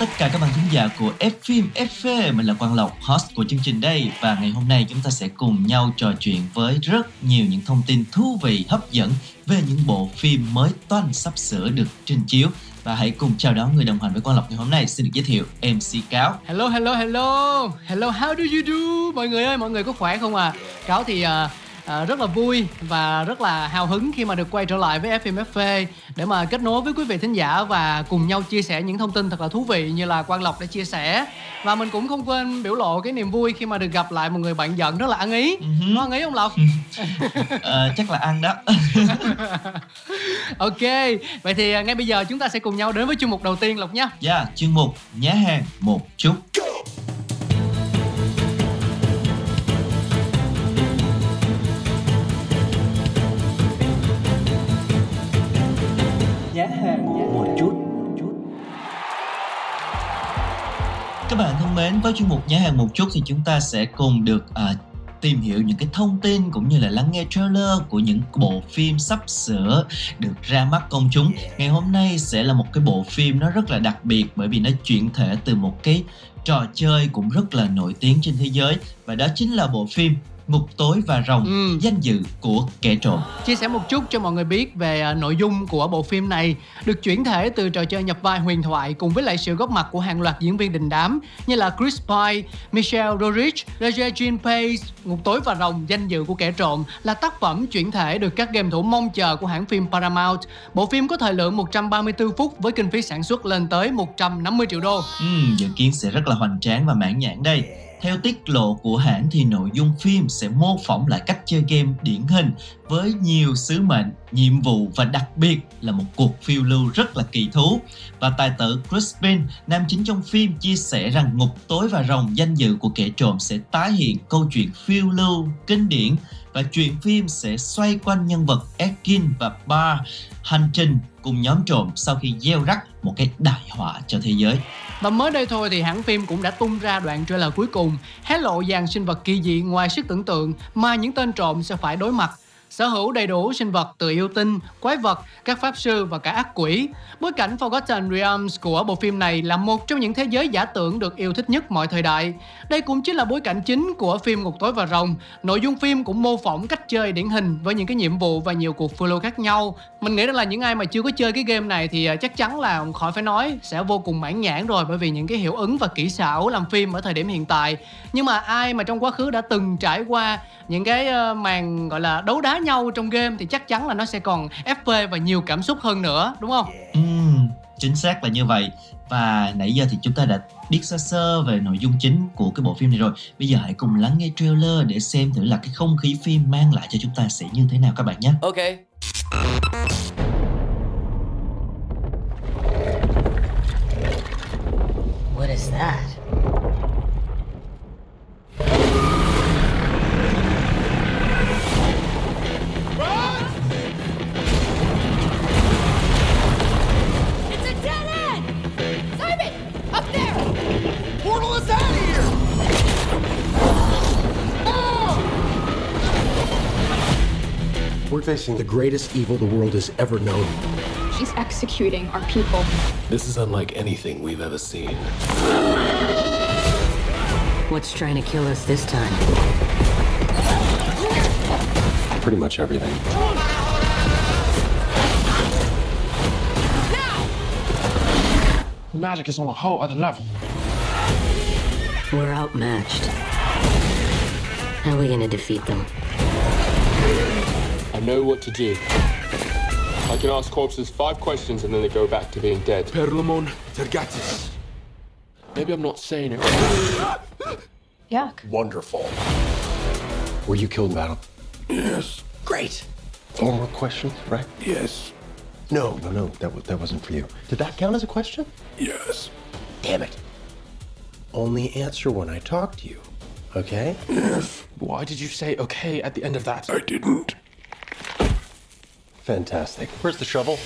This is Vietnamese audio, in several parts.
tất cả các bạn khán giả của F phim FV, mình là Quang Lộc, host của chương trình đây. Và ngày hôm nay chúng ta sẽ cùng nhau trò chuyện với rất nhiều những thông tin thú vị, hấp dẫn về những bộ phim mới toanh sắp sửa được trình chiếu. Và hãy cùng chào đón người đồng hành với Quang Lộc ngày hôm nay. Xin được giới thiệu MC Cáo. Hello, hello, hello. Hello, how do you do? Mọi người ơi, mọi người có khỏe không à? Cáo thì uh, à, rất là vui và rất là hào hứng khi mà được quay trở lại với FMFV để mà kết nối với quý vị thính giả và cùng nhau chia sẻ những thông tin thật là thú vị như là Quang Lộc đã chia sẻ và mình cũng không quên biểu lộ cái niềm vui khi mà được gặp lại một người bạn giận rất là ăn ý có ăn ý không Lộc? Ờ, chắc là ăn đó. ok, vậy thì à, ngay bây giờ chúng ta sẽ cùng nhau đến với chuyên mục đầu tiên Lộc nhé Yeah, chuyên mục nhá hàng một chút. Nhá hàng một chút. Các bạn thân mến, với chuyên mục nhá hàng một chút thì chúng ta sẽ cùng được à, tìm hiểu những cái thông tin cũng như là lắng nghe trailer của những bộ phim sắp sửa được ra mắt công chúng. Ngày hôm nay sẽ là một cái bộ phim nó rất là đặc biệt bởi vì nó chuyển thể từ một cái trò chơi cũng rất là nổi tiếng trên thế giới và đó chính là bộ phim Ngục tối và rồng Ừ. danh dự của kẻ trộm. Chia sẻ một chút cho mọi người biết về à, nội dung của bộ phim này được chuyển thể từ trò chơi nhập vai huyền thoại cùng với lại sự góp mặt của hàng loạt diễn viên đình đám như là Chris Pine, Michelle Rodriguez, Regina Pace, Ngục tối và rồng danh dự của kẻ trộm là tác phẩm chuyển thể được các game thủ mong chờ của hãng phim Paramount. Bộ phim có thời lượng 134 phút với kinh phí sản xuất lên tới 150 triệu đô. Ừm, dự kiến sẽ rất là hoành tráng và mãn nhãn đây. Theo tiết lộ của hãng thì nội dung phim sẽ mô phỏng lại cách chơi game điển hình với nhiều sứ mệnh, nhiệm vụ và đặc biệt là một cuộc phiêu lưu rất là kỳ thú. Và tài tử Chris Pine, nam chính trong phim chia sẻ rằng ngục tối và rồng danh dự của kẻ trộm sẽ tái hiện câu chuyện phiêu lưu kinh điển và chuyện phim sẽ xoay quanh nhân vật Ekin và Bar hành trình cùng nhóm trộm sau khi gieo rắc một cái đại họa cho thế giới. Và mới đây thôi thì hãng phim cũng đã tung ra đoạn trailer cuối cùng hé lộ dàn sinh vật kỳ dị ngoài sức tưởng tượng mà những tên trộm sẽ phải đối mặt. Sở hữu đầy đủ sinh vật từ yêu tinh, quái vật, các pháp sư và cả ác quỷ. Bối cảnh Forgotten Realms của bộ phim này là một trong những thế giới giả tưởng được yêu thích nhất mọi thời đại. Đây cũng chính là bối cảnh chính của phim Ngục tối và rồng. Nội dung phim cũng mô phỏng cách chơi điển hình với những cái nhiệm vụ và nhiều cuộc phiêu lưu khác nhau. Mình nghĩ rằng là những ai mà chưa có chơi cái game này thì à, chắc chắn là khỏi phải nói sẽ vô cùng mãn nhãn rồi bởi vì những cái hiệu ứng và kỹ xảo làm phim ở thời điểm hiện tại. Nhưng mà ai mà trong quá khứ đã từng trải qua những cái màn gọi là đấu đá nhau trong game thì chắc chắn là nó sẽ còn FP và nhiều cảm xúc hơn nữa đúng không? Ừm, chính xác là như vậy. Và nãy giờ thì chúng ta đã biết sơ sơ về nội dung chính của cái bộ phim này rồi. Bây giờ hãy cùng lắng nghe trailer để xem thử là cái không khí phim mang lại cho chúng ta sẽ như thế nào các bạn nhé. Ok What is that? We're the greatest evil the world has ever known. She's executing our people. This is unlike anything we've ever seen. What's trying to kill us this time? Pretty much everything. The magic is on a whole other level. We're outmatched. How are we gonna defeat them? I know what to do. I can ask corpses five questions and then they go back to being dead. Perlamon Tergatis. Maybe I'm not saying it right. Yuck. Wonderful. Were you killed in battle? Yes. Great. Four more questions, right? Yes. No, no, no. That was, that wasn't for you. Did that count as a question? Yes. Damn it. Only answer when I talk to you. Okay? Yes. Why did you say okay at the end of that? I didn't. Fantastic. Where's the shovel?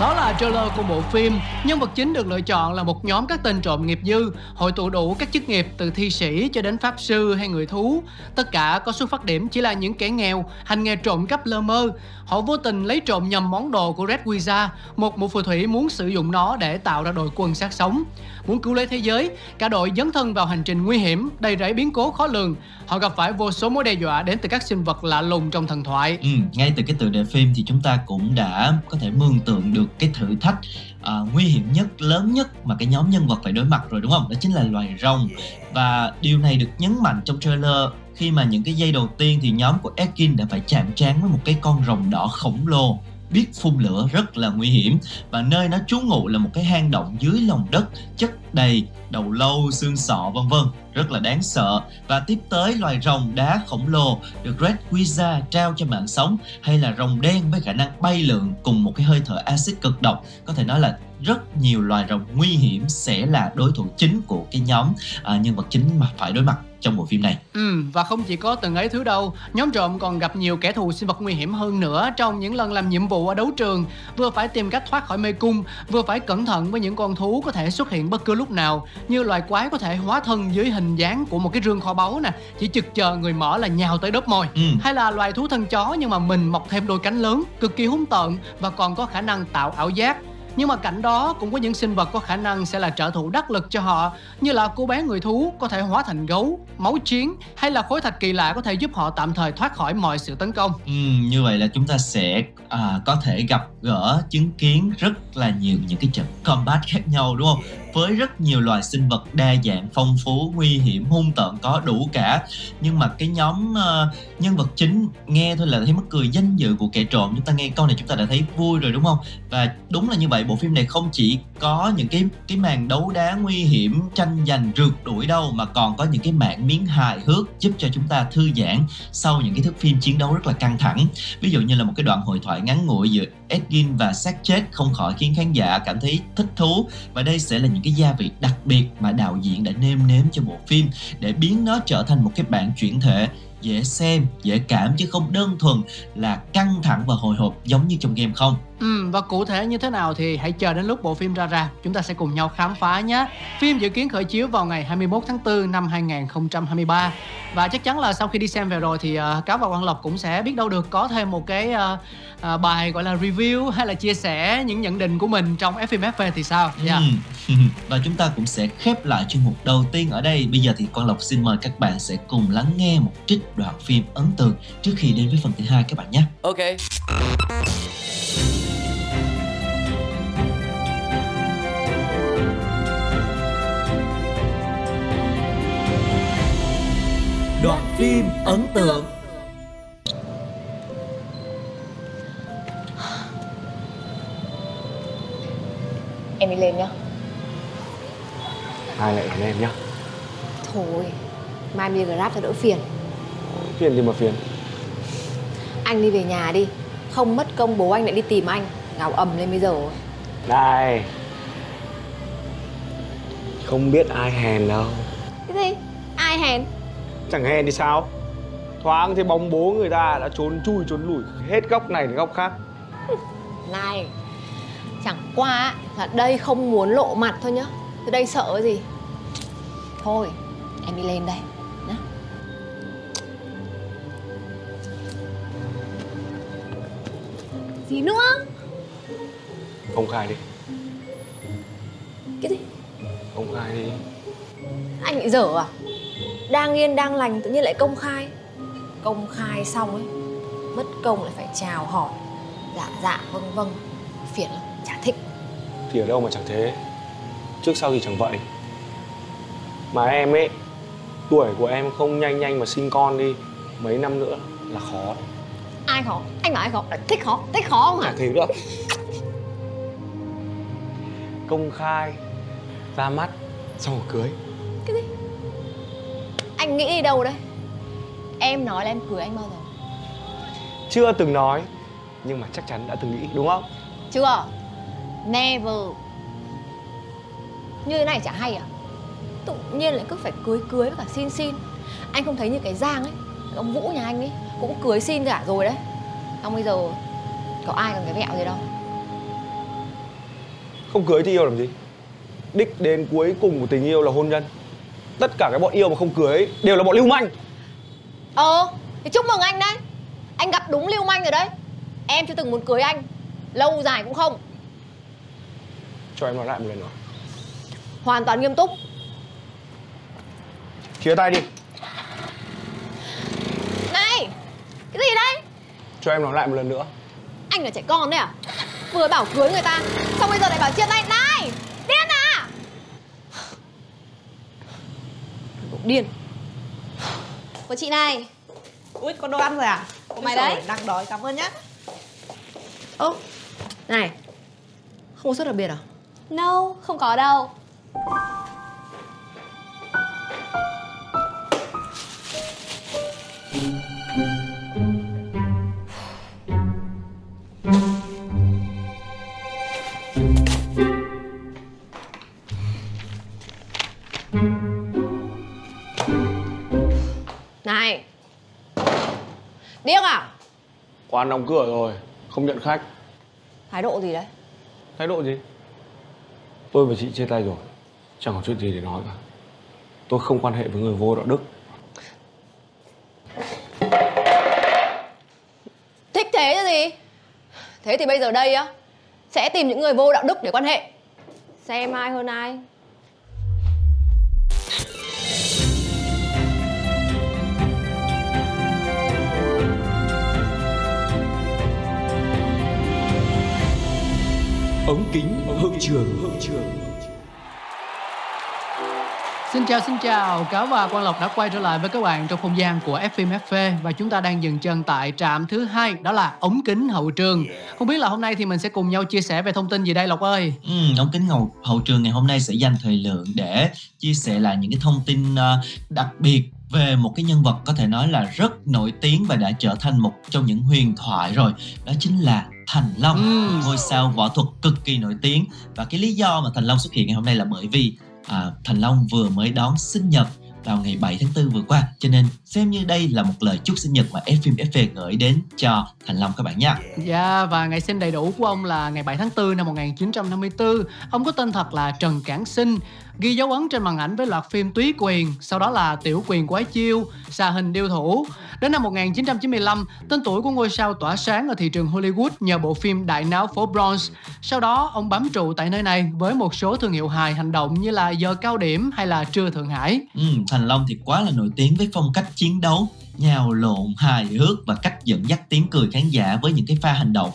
Đó là trailer của bộ phim. Nhân vật chính được lựa chọn là một nhóm các tên trộm nghiệp dư, hội tụ đủ các chức nghiệp từ thi sĩ cho đến pháp sư hay người thú. Tất cả có xuất phát điểm chỉ là những kẻ nghèo, hành nghề trộm cắp lơ mơ. Họ vô tình lấy trộm nhầm món đồ của Red Wizard, một mụ phù thủy muốn sử dụng nó để tạo ra đội quân sát sống. Muốn cứu lấy thế giới, cả đội dấn thân vào hành trình nguy hiểm, đầy rẫy biến cố khó lường. Họ gặp phải vô số mối đe dọa đến từ các sinh vật lạ lùng trong thần thoại. Ừ, ngay từ cái tựa đề phim thì chúng ta cũng đã có thể mường tượng được cái thử thách uh, nguy hiểm nhất, lớn nhất mà cái nhóm nhân vật phải đối mặt rồi đúng không? Đó chính là loài rồng. Và điều này được nhấn mạnh trong trailer khi mà những cái giây đầu tiên thì nhóm của Ekin đã phải chạm trán với một cái con rồng đỏ khổng lồ biết phun lửa rất là nguy hiểm và nơi nó trú ngụ là một cái hang động dưới lòng đất chất đầy đầu lâu xương sọ vân vân rất là đáng sợ. Và tiếp tới loài rồng đá khổng lồ được Red quiza trao cho mạng sống hay là rồng đen với khả năng bay lượn cùng một cái hơi thở axit cực độc. Có thể nói là rất nhiều loài rồng nguy hiểm sẽ là đối thủ chính của cái nhóm à, nhân vật chính mà phải đối mặt trong bộ phim này. Ừ, và không chỉ có từng ấy thứ đâu, nhóm trộm còn gặp nhiều kẻ thù sinh vật nguy hiểm hơn nữa trong những lần làm nhiệm vụ ở đấu trường, vừa phải tìm cách thoát khỏi mê cung, vừa phải cẩn thận với những con thú có thể xuất hiện bất cứ lúc nào, như loài quái có thể hóa thân dưới hình dáng của một cái rương kho báu nè, chỉ chực chờ người mở là nhào tới đớp mồi. Ừ. Hay là loài thú thân chó nhưng mà mình mọc thêm đôi cánh lớn, cực kỳ hung tợn và còn có khả năng tạo ảo giác. Nhưng mà cạnh đó cũng có những sinh vật có khả năng sẽ là trợ thủ đắc lực cho họ Như là cô bé người thú có thể hóa thành gấu, máu chiến Hay là khối thạch kỳ lạ có thể giúp họ tạm thời thoát khỏi mọi sự tấn công Ừ, như vậy là chúng ta sẽ à, có thể gặp gỡ chứng kiến rất là nhiều những cái trận combat khác nhau đúng không? Với rất nhiều loài sinh vật đa dạng, phong phú, nguy hiểm, hung tợn có đủ cả. Nhưng mà cái nhóm uh, nhân vật chính nghe thôi là thấy mắc cười danh dự của kẻ trộm. Chúng ta nghe câu này chúng ta đã thấy vui rồi đúng không? Và đúng là như vậy, bộ phim này không chỉ có những cái cái màn đấu đá nguy hiểm, tranh giành rượt đuổi đâu mà còn có những cái mảng miếng hài hước giúp cho chúng ta thư giãn sau những cái thước phim chiến đấu rất là căng thẳng ví dụ như là một cái đoạn hội thoại ngắn ngủi giữa Edgin và xác chết không khỏi khiến khán giả cảm thấy thích thú và đây sẽ là những cái gia vị đặc biệt mà đạo diễn đã nêm nếm cho bộ phim để biến nó trở thành một cái bản chuyển thể dễ xem, dễ cảm chứ không đơn thuần là căng thẳng và hồi hộp giống như trong game không. Ừ, và cụ thể như thế nào thì hãy chờ đến lúc bộ phim ra ra Chúng ta sẽ cùng nhau khám phá nhé Phim dự kiến khởi chiếu vào ngày 21 tháng 4 năm 2023 Và chắc chắn là sau khi đi xem về rồi thì uh, Cáo và Quang Lộc cũng sẽ biết đâu được có thêm một cái uh, uh, bài gọi là review hay là chia sẻ những nhận định của mình trong FMFV thì sao yeah. Ừ. và chúng ta cũng sẽ khép lại chuyên mục đầu tiên ở đây. Bây giờ thì Quang Lộc xin mời các bạn sẽ cùng lắng nghe một trích đoạn phim ấn tượng trước khi đến với phần thứ hai các bạn nhé. Ok. Đoạn phim ấn tượng Em đi lên nhá Hai lại đến em nhá. Thôi Mai em đi Grab cho đỡ phiền Phiền gì mà phiền. Anh đi về nhà đi Không mất công bố anh lại đi tìm anh Gào ầm lên bây giờ Này. Không biết ai hèn đâu. Cái gì? Ai hèn? Chẳng hèn thì sao? Thoáng thì bóng bố người ta đã trốn chui trốn lủi hết góc này đến góc khác. Này Chẳng qua á, là đây không muốn lộ mặt thôi nhá Từ đây sợ cái gì Thôi Em đi lên đây nhá. Gì nữa Công khai đi. Cái gì Công khai đi. Anh bị dở à Đang yên đang lành tự nhiên lại công khai Công khai xong ấy Mất công lại phải chào hỏi Dạ dạ vâng vâng Phiền lắm chả thích Thì ở đâu mà chẳng thế. Trước sau gì chẳng vậy. Mà em ấy, tuổi của em không nhanh nhanh mà sinh con đi. Mấy năm nữa là khó. đấy. ai khó anh bảo ai khó thích khó thích khó không hả Chả thế nữa Công khai Ra mắt Xong rồi cưới cái gì nghĩ đi đâu đấy? Em nói là em cưới anh bao giờ? Chưa từng nói Nhưng mà chắc chắn đã từng nghĩ đúng không? Chưa. Never. Như thế này chả hay à? Tự nhiên lại cứ phải cưới cưới với cả xin xin. Anh không thấy như cái giang ấy ông vũ nhà anh ấy cũng cưới xin cả rồi đấy. Xong bây giờ có ai còn cái vẹo gì đâu. Không cưới thì yêu làm gì? Đích đến cuối cùng của tình yêu là hôn nhân Tất cả cái bọn yêu mà không cưới Đều là bọn lưu manh. Ờ thì chúc mừng anh đấy. Anh gặp đúng lưu manh rồi đấy. Em chưa từng muốn cưới anh. Lâu dài cũng không. Cho em nói lại một lần nữa. Hoàn toàn nghiêm túc. Chia tay đi. Này cái gì đấy? Cho em nói lại một lần nữa. Anh là trẻ con đấy à? Vừa bảo cưới người ta xong bây giờ lại bảo chia tay này điên à Đồ điên Của chị này Ui, có đồ ăn rồi à? Của mày đấy. Đang đói, cảm ơn nhá. ơ này không có suất đặc biệt à No, không có đâu Quán đóng cửa rồi Không nhận khách. Thái độ gì đấy? Thái độ gì? Tôi và chị chia tay rồi Chẳng có chuyện gì để nói cả. Tôi không quan hệ với người vô đạo đức. Thích thế chứ gì? Thế thì bây giờ đây á sẽ tìm những người vô đạo đức để quan hệ. Xem ai hơn ai ống kính hậu trường hậu trường Xin chào xin chào, Cáo và Quang Lộc đã quay trở lại với các bạn trong không gian của FM FV và chúng ta đang dừng chân tại trạm thứ hai đó là ống kính hậu trường. Không biết là hôm nay thì mình sẽ cùng nhau chia sẻ về thông tin gì đây Lộc ơi? Ừ, ống kính hậu, hậu trường ngày hôm nay sẽ dành thời lượng để chia sẻ lại những cái thông tin ờ, đặc biệt về một cái nhân vật có thể nói là rất nổi tiếng và đã trở thành một trong những huyền thoại rồi đó chính là Thành Long Ừm. ngôi sao võ thuật cực kỳ nổi tiếng. Và cái lý do mà Thành Long xuất hiện ngày hôm nay là bởi vì à, Thành Long vừa mới đón sinh nhật vào ngày 7 tháng 4 vừa qua. Cho nên xem như đây là một lời chúc sinh nhật mà Fphim FV gửi đến cho Thành Long các bạn nha. Dạ và ngày sinh đầy đủ của ông là ngày 7 tháng 4 năm 1954. Ông có tên thật là Trần Cảng Sinh, ghi dấu ấn trên màn ảnh với loạt phim Túy Quyền, sau đó là Tiểu Quyền Quái Chiêu, Xà Hình Điêu Thủ. Đến năm 1995, tên tuổi của ngôi sao tỏa sáng ở thị trường Hollywood nhờ bộ phim Đại Não Phố Bronx. Sau đó, ông bám trụ tại nơi này với một số thương hiệu hài hành động như là Giờ Cao Điểm hay là Trưa Thượng Hải. Ừ, Thành Long thì quá là nổi tiếng với phong cách chiến đấu nhào lộn hài hước và cách dẫn dắt tiếng cười khán giả với những cái pha hành động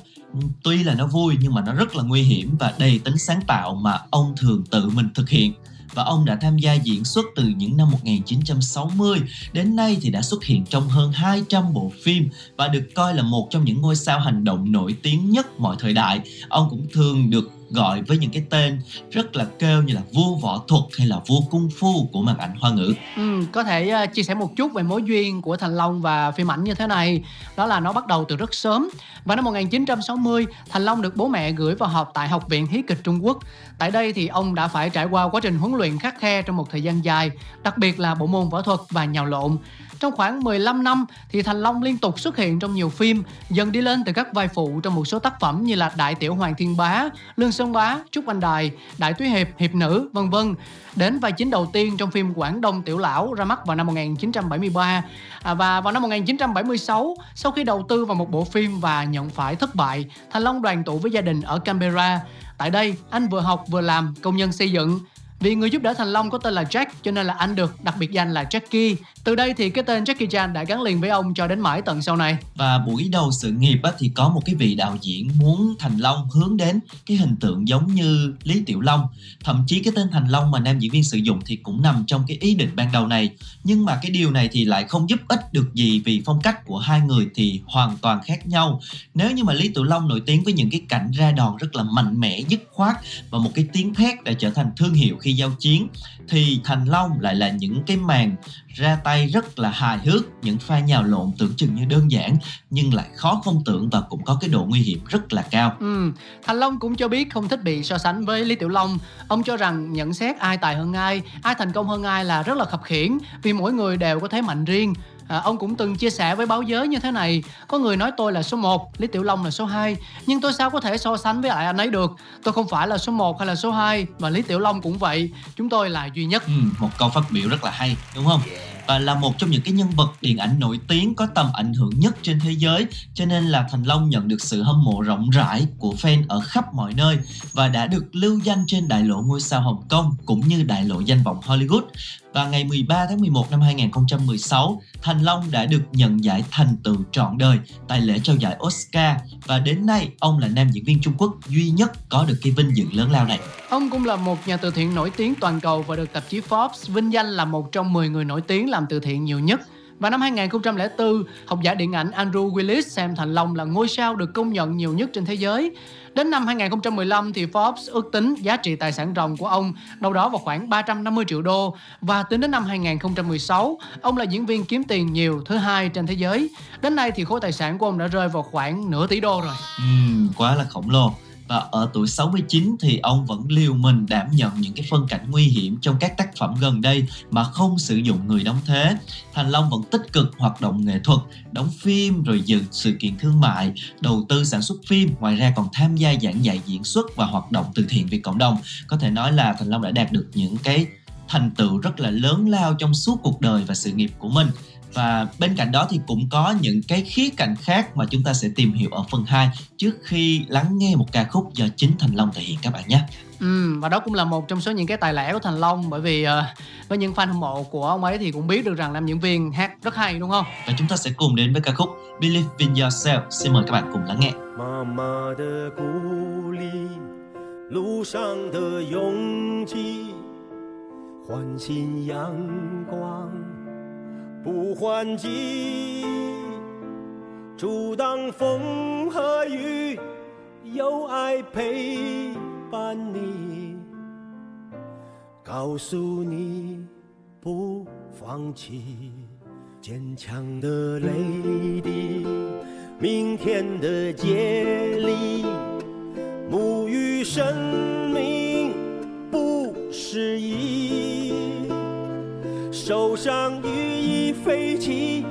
tuy là nó vui nhưng mà nó rất là nguy hiểm và đầy tính sáng tạo mà ông thường tự mình thực hiện và ông đã tham gia diễn xuất từ những năm 1960 đến nay thì đã xuất hiện trong hơn 200 bộ phim và được coi là một trong những ngôi sao hành động nổi tiếng nhất mọi thời đại. Ông cũng thường được gọi với những cái tên rất là kêu như là vua võ thuật hay là vua cung phu của màn ảnh hoa ngữ. Ừ, có thể uh, chia sẻ một chút về mối duyên của Thành Long và phim ảnh như thế này. Đó là nó bắt đầu từ rất sớm. Vào năm 1960, Thành Long được bố mẹ gửi vào học tại Học viện Hí kịch Trung Quốc. Tại đây thì ông đã phải trải qua quá trình huấn luyện khắc khe trong một thời gian dài Đặc biệt là bộ môn võ thuật và nhào lộn trong khoảng 15 năm thì Thành Long liên tục xuất hiện trong nhiều phim, dần đi lên từ các vai phụ trong một số tác phẩm như là Đại Tiểu Hoàng Thiên Bá, Lương Sơn Bá, Trúc Anh Đài, Đại Túy Hiệp, Hiệp Nữ, vân vân. Đến vai chính đầu tiên trong phim Quảng Đông Tiểu Lão ra mắt vào năm 1973 à, và vào năm 1976 sau khi đầu tư vào một bộ phim và nhận phải thất bại, Thành Long đoàn tụ với gia đình ở Canberra. Tại đây, anh vừa học vừa làm công nhân xây dựng vì người giúp đỡ Thành Long có tên là Jack cho nên là anh được đặc biệt danh là Jackie. Từ đây thì cái tên Jackie Chan đã gắn liền với ông cho đến mãi tận sau này. Và buổi đầu sự nghiệp á, thì có một cái vị đạo diễn muốn Thành Long hướng đến cái hình tượng giống như Lý Tiểu Long. Thậm chí cái tên Thành Long mà nam diễn viên sử dụng thì cũng nằm trong cái ý định ban đầu này. Nhưng mà cái điều này thì lại không giúp ích được gì vì phong cách của hai người thì hoàn toàn khác nhau. Nếu như mà Lý Tiểu Long nổi tiếng với những cái cảnh ra đòn rất là mạnh mẽ, dứt khoát và một cái tiếng thét đã trở thành thương hiệu khi giao chiến thì Thành Long lại là những cái màn ra tay rất là hài hước những pha nhào lộn tưởng chừng như đơn giản nhưng lại khó không tưởng và cũng có cái độ nguy hiểm rất là cao. Ừ, Thành Long cũng cho biết không thích bị so sánh với Lý Tiểu Long. Ông cho rằng nhận xét ai tài hơn ai, ai thành công hơn ai là rất là khập khiển vì mỗi người đều có thế mạnh riêng. À, ông cũng từng chia sẻ với báo giới như thế này. Có người nói tôi là số 1, Lý Tiểu Long là số 2 Nhưng tôi sao có thể so sánh với lại anh ấy được? Tôi không phải là số 1 hay là số 2 Và Lý Tiểu Long cũng vậy. Chúng tôi là duy nhất. Ừ, Một câu phát biểu rất là hay đúng không? và là một trong những cái nhân vật điện ảnh nổi tiếng có tầm ảnh hưởng nhất trên thế giới cho nên là Thành Long nhận được sự hâm mộ rộng rãi của fan ở khắp mọi nơi và đã được lưu danh trên đại lộ ngôi sao Hồng Kông cũng như đại lộ danh vọng Hollywood và ngày 13 tháng 11 năm 2016, Thành Long đã được nhận giải thành tựu trọn đời tại lễ trao giải Oscar và đến nay ông là nam diễn viên Trung Quốc duy nhất có được cái vinh dự lớn lao này. Ông cũng là một nhà từ thiện nổi tiếng toàn cầu và được tạp chí Forbes vinh danh là một trong 10 người nổi tiếng làm từ thiện nhiều nhất và năm 2004, học giả điện ảnh Andrew Willis xem Thành Long là ngôi sao được công nhận nhiều nhất trên thế giới. Đến năm 2015 thì Forbes ước tính giá trị tài sản ròng của ông đâu đó vào khoảng 350 triệu đô và tính đến năm 2016, ông là diễn viên kiếm tiền nhiều thứ hai trên thế giới. Đến nay thì khối tài sản của ông đã rơi vào khoảng nửa tỷ đô rồi. Ừ, quá là khổng lồ và ở tuổi 69 thì ông vẫn liều mình đảm nhận những cái phân cảnh nguy hiểm trong các tác phẩm gần đây mà không sử dụng người đóng thế. Thành Long vẫn tích cực hoạt động nghệ thuật, đóng phim rồi dự sự kiện thương mại, đầu tư sản xuất phim, ngoài ra còn tham gia giảng dạy diễn xuất và hoạt động từ thiện vì cộng đồng. Có thể nói là Thành Long đã đạt được những cái thành tựu rất là lớn lao trong suốt cuộc đời và sự nghiệp của mình và bên cạnh đó thì cũng có những cái khía cạnh khác mà chúng ta sẽ tìm hiểu ở phần 2 trước khi lắng nghe một ca khúc do chính Thành Long thể hiện các bạn nhé. Ừ, và đó cũng là một trong số những cái tài lẻ của Thành Long bởi vì uh, với những fan hâm mộ của ông ấy thì cũng biết được rằng nam diễn viên hát rất hay đúng không? Và chúng ta sẽ cùng đến với ca khúc Believe in Yourself. Xin mời các bạn cùng lắng nghe. Mama 的鼓励，路上的勇气，唤醒阳光。 不还击，阻挡风和雨，有爱陪伴你，告诉你不放弃，坚强的泪滴，明天的接力，沐浴生命不失意，受伤一。飞起，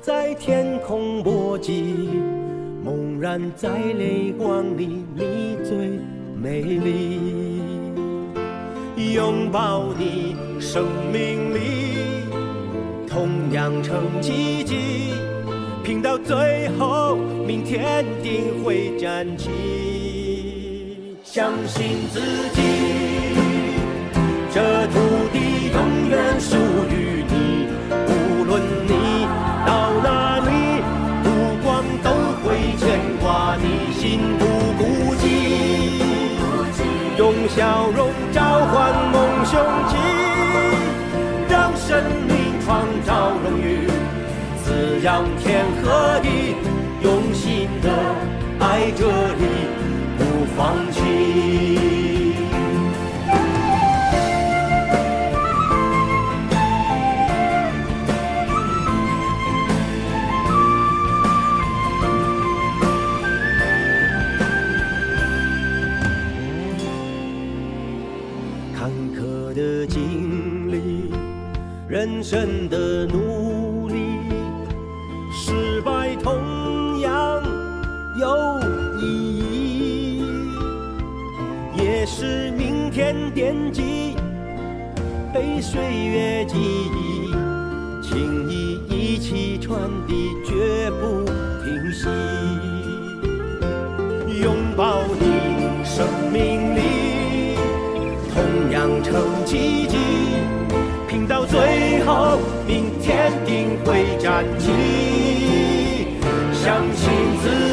在天空搏击，猛然在泪光里，你最美丽。拥抱你生命里，同样成奇迹，拼到最后，明天定会站起。相信自己，向天和地，用心的爱着你，不放弃。坎坷的经历，人生的路。是明天惦记，被岁月记忆，情谊一起传递，绝不停息。拥抱你生命里同样成奇迹，拼到。最后明天定会站起，相信自己，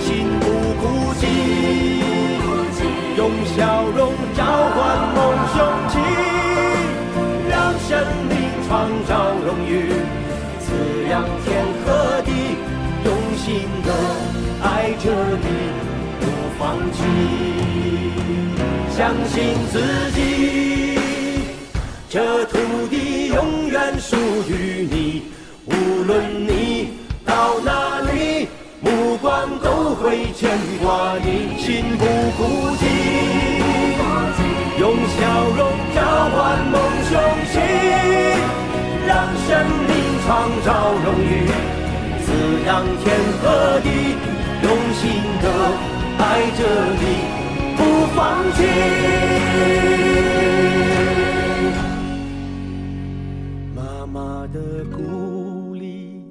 心不孤寂，用笑容召唤梦雄起，让生命创造荣誉。滋养天和地，用心的爱着你，不放弃，相信自己，这土牵挂你，心不孤寂，用笑容交换梦雄起，让生命。创造荣誉，滋养天和地，用心的爱着你，不放弃。妈妈的鼓励，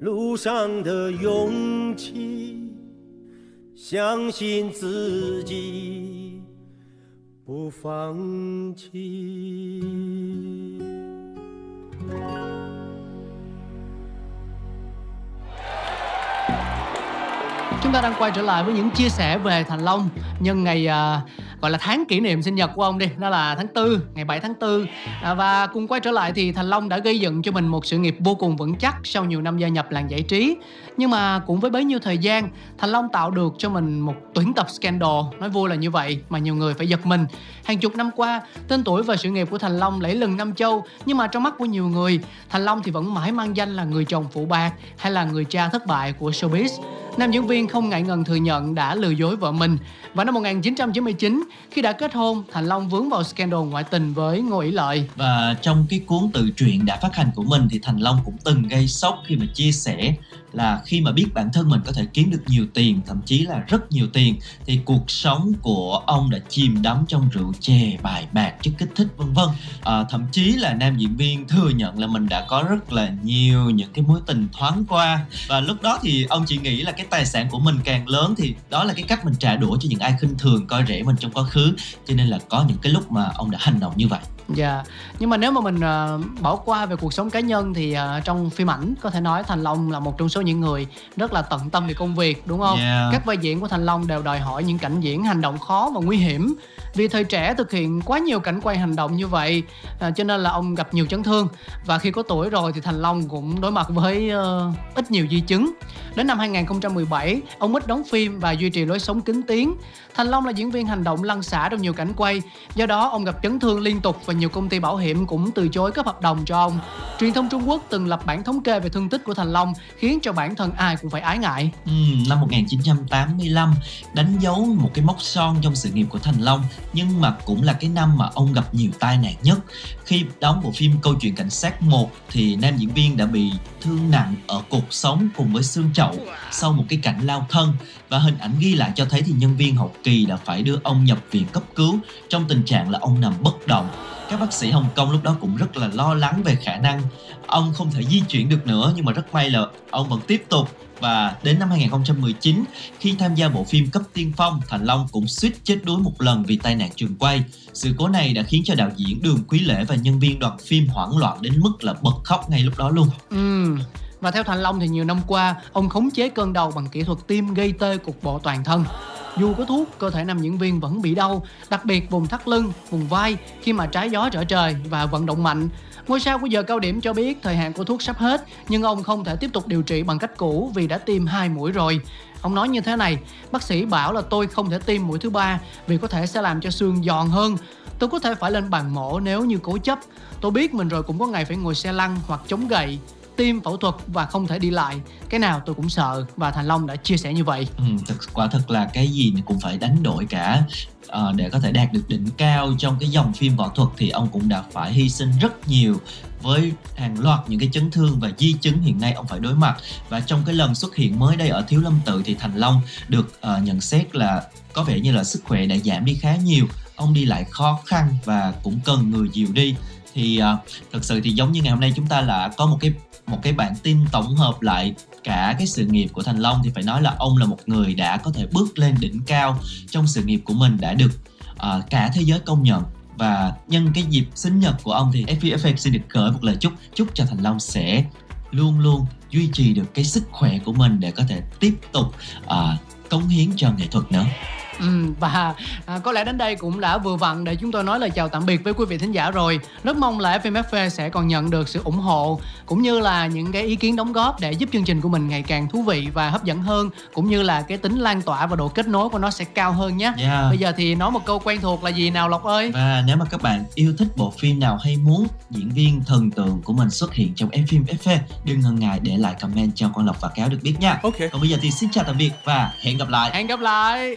路上的勇气，相信自己，不放弃。Chúng ta đang quay trở lại với những chia sẻ về Thành Long nhân ngày à, gọi là tháng kỷ niệm sinh nhật của ông đi, đó là tháng 4, ngày 7 tháng 4. À, và cùng quay trở lại thì Thành Long đã gây dựng cho mình một sự nghiệp vô cùng vững chắc sau nhiều năm gia nhập làng giải trí. Nhưng mà cũng với bấy nhiêu thời gian, Thành Long tạo được cho mình một tuyển tập scandal, nói vui là như vậy mà nhiều người phải giật mình. Hàng chục năm qua, tên tuổi và sự nghiệp của Thành Long lẫy lừng năm châu, nhưng mà trong mắt của nhiều người, Thành Long thì vẫn mãi mang danh là người chồng phụ bạc hay là người cha thất bại của showbiz. Nam diễn viên không ngại ngần thừa nhận đã lừa dối vợ mình. Và năm 1999, khi đã kết hôn, Thành Long vướng vào scandal ngoại tình với Ngô Ý Lợi. Và trong cái cuốn tự truyện đã phát hành của mình thì Thành Long cũng từng gây sốc khi mà chia sẻ là khi mà biết bản thân mình có thể kiếm được nhiều tiền thậm chí là rất nhiều tiền thì cuộc sống của ông đã chìm đắm trong rượu chè bài bạc chất kích thích vân vân. À, thậm chí là nam diễn viên thừa nhận là mình đã có rất là nhiều những cái mối tình thoáng qua. Và lúc đó thì ông chỉ nghĩ là cái tài sản của mình càng lớn thì đó là cái cách mình trả đũa cho những ai khinh thường coi rẻ mình trong quá khứ. Cho nên là có những cái lúc mà ông đã hành động như vậy. Dạ, yeah. nhưng mà nếu mà mình uh, bỏ qua về cuộc sống cá nhân thì uh, trong phim ảnh có thể nói Thành Long là một trong số những người rất là tận tâm về công việc đúng không? Yeah. Các vai diễn của Thành Long đều đòi hỏi những cảnh diễn hành động khó và nguy hiểm. Vì thời trẻ thực hiện quá nhiều cảnh quay hành động như vậy uh, cho nên là ông gặp nhiều chấn thương và khi có tuổi rồi thì Thành Long cũng đối mặt với uh, ít nhiều di chứng. Đến năm 2017, ông ít đóng phim và duy trì lối sống kính tiếng. Thành Long là diễn viên hành động lăn xả trong nhiều cảnh quay, do đó ông gặp chấn thương liên tục và nhiều công ty bảo hiểm cũng từ chối cấp hợp đồng cho ông. Truyền thông Trung Quốc từng lập bản thống kê về thương tích của Thành Long khiến cho bản thân ai cũng phải ái ngại. Ừ, năm 1985 đánh dấu một cái mốc son trong sự nghiệp của Thành Long nhưng mà cũng là cái năm mà ông gặp nhiều tai nạn nhất. Khi đóng bộ phim Câu chuyện cảnh sát 1 thì nam diễn viên đã bị thương nặng ở cột sống cùng với xương chậu sau một cái cảnh lao thân và hình ảnh ghi lại cho thấy thì nhân viên hậu kỳ đã phải đưa ông nhập viện cấp cứu trong tình trạng là ông nằm bất động các bác sĩ Hồng Kông lúc đó cũng rất là lo lắng về khả năng ông không thể di chuyển được nữa nhưng mà rất may là ông vẫn tiếp tục và đến năm 2019 khi tham gia bộ phim Cấp Tiên Phong, Thành Long cũng suýt chết đuối một lần vì tai nạn trường quay. Sự cố này đã khiến cho đạo diễn Đường Quý Lễ và nhân viên đoàn phim hoảng loạn đến mức là bật khóc ngay lúc đó luôn. Ừ. Và theo Thành Long thì nhiều năm qua, ông khống chế cơn đau bằng kỹ thuật tim gây tê cục bộ toàn thân. Dù có thuốc, cơ thể nam diễn viên vẫn bị đau, đặc biệt vùng thắt lưng, vùng vai khi mà trái gió trở trời và vận động mạnh. Ngôi sao của giờ cao điểm cho biết thời hạn của thuốc sắp hết, nhưng ông không thể tiếp tục điều trị bằng cách cũ vì đã tiêm hai mũi rồi. Ông nói như thế này, bác sĩ bảo là tôi không thể tiêm mũi thứ ba vì có thể sẽ làm cho xương giòn hơn. Tôi có thể phải lên bàn mổ nếu như cố chấp. Tôi biết mình rồi cũng có ngày phải ngồi xe lăn hoặc chống gậy tim phẫu thuật và không thể đi lại. Cái nào tôi cũng sợ và thành long đã chia sẻ như vậy. Ừ, thực quả thật là cái gì cũng phải đánh đổi cả. À, để có thể đạt được đỉnh cao trong cái dòng phim võ thuật thì ông cũng đã phải hy sinh rất nhiều với hàng loạt những cái chấn thương và di chứng hiện nay ông phải đối mặt. Và trong cái lần xuất hiện mới đây ở Thiếu Lâm Tự thì Thành Long được uh, nhận xét là có vẻ như là sức khỏe đã giảm đi khá nhiều. Ông đi lại khó khăn và cũng cần người dìu đi. Thì uh, thật sự thì giống như ngày hôm nay chúng ta là có một cái một cái bản tin tổng hợp lại cả cái sự nghiệp của Thành Long thì phải nói là ông là một người đã có thể bước lên đỉnh cao trong sự nghiệp của mình đã được uh, cả thế giới công nhận và nhân cái dịp sinh nhật của ông thì FPFX xin được gửi một lời chúc chúc cho Thành Long sẽ luôn luôn duy trì được cái sức khỏe của mình để có thể tiếp tục uh, cống hiến cho nghệ thuật nữa. Ừ, và à, có lẽ đến đây cũng đã vừa vặn để chúng tôi nói lời chào tạm biệt với quý vị thính giả rồi. Rất mong là FMFV sẽ còn nhận được sự ủng hộ cũng như là những cái ý kiến đóng góp để giúp chương trình của mình ngày càng thú vị và hấp dẫn hơn cũng như là cái tính lan tỏa và độ kết nối của nó sẽ cao hơn nhé. Yeah. Bây giờ thì nói một câu quen thuộc là gì nào Lộc ơi? Và nếu mà các bạn yêu thích bộ phim nào hay muốn diễn viên thần tượng của mình xuất hiện trong F phim FV, đừng ngần ngại để lại comment cho con Lộc và Cáo được biết nha. Ok. Còn bây giờ thì xin chào tạm biệt và hẹn gặp lại. Hẹn gặp lại.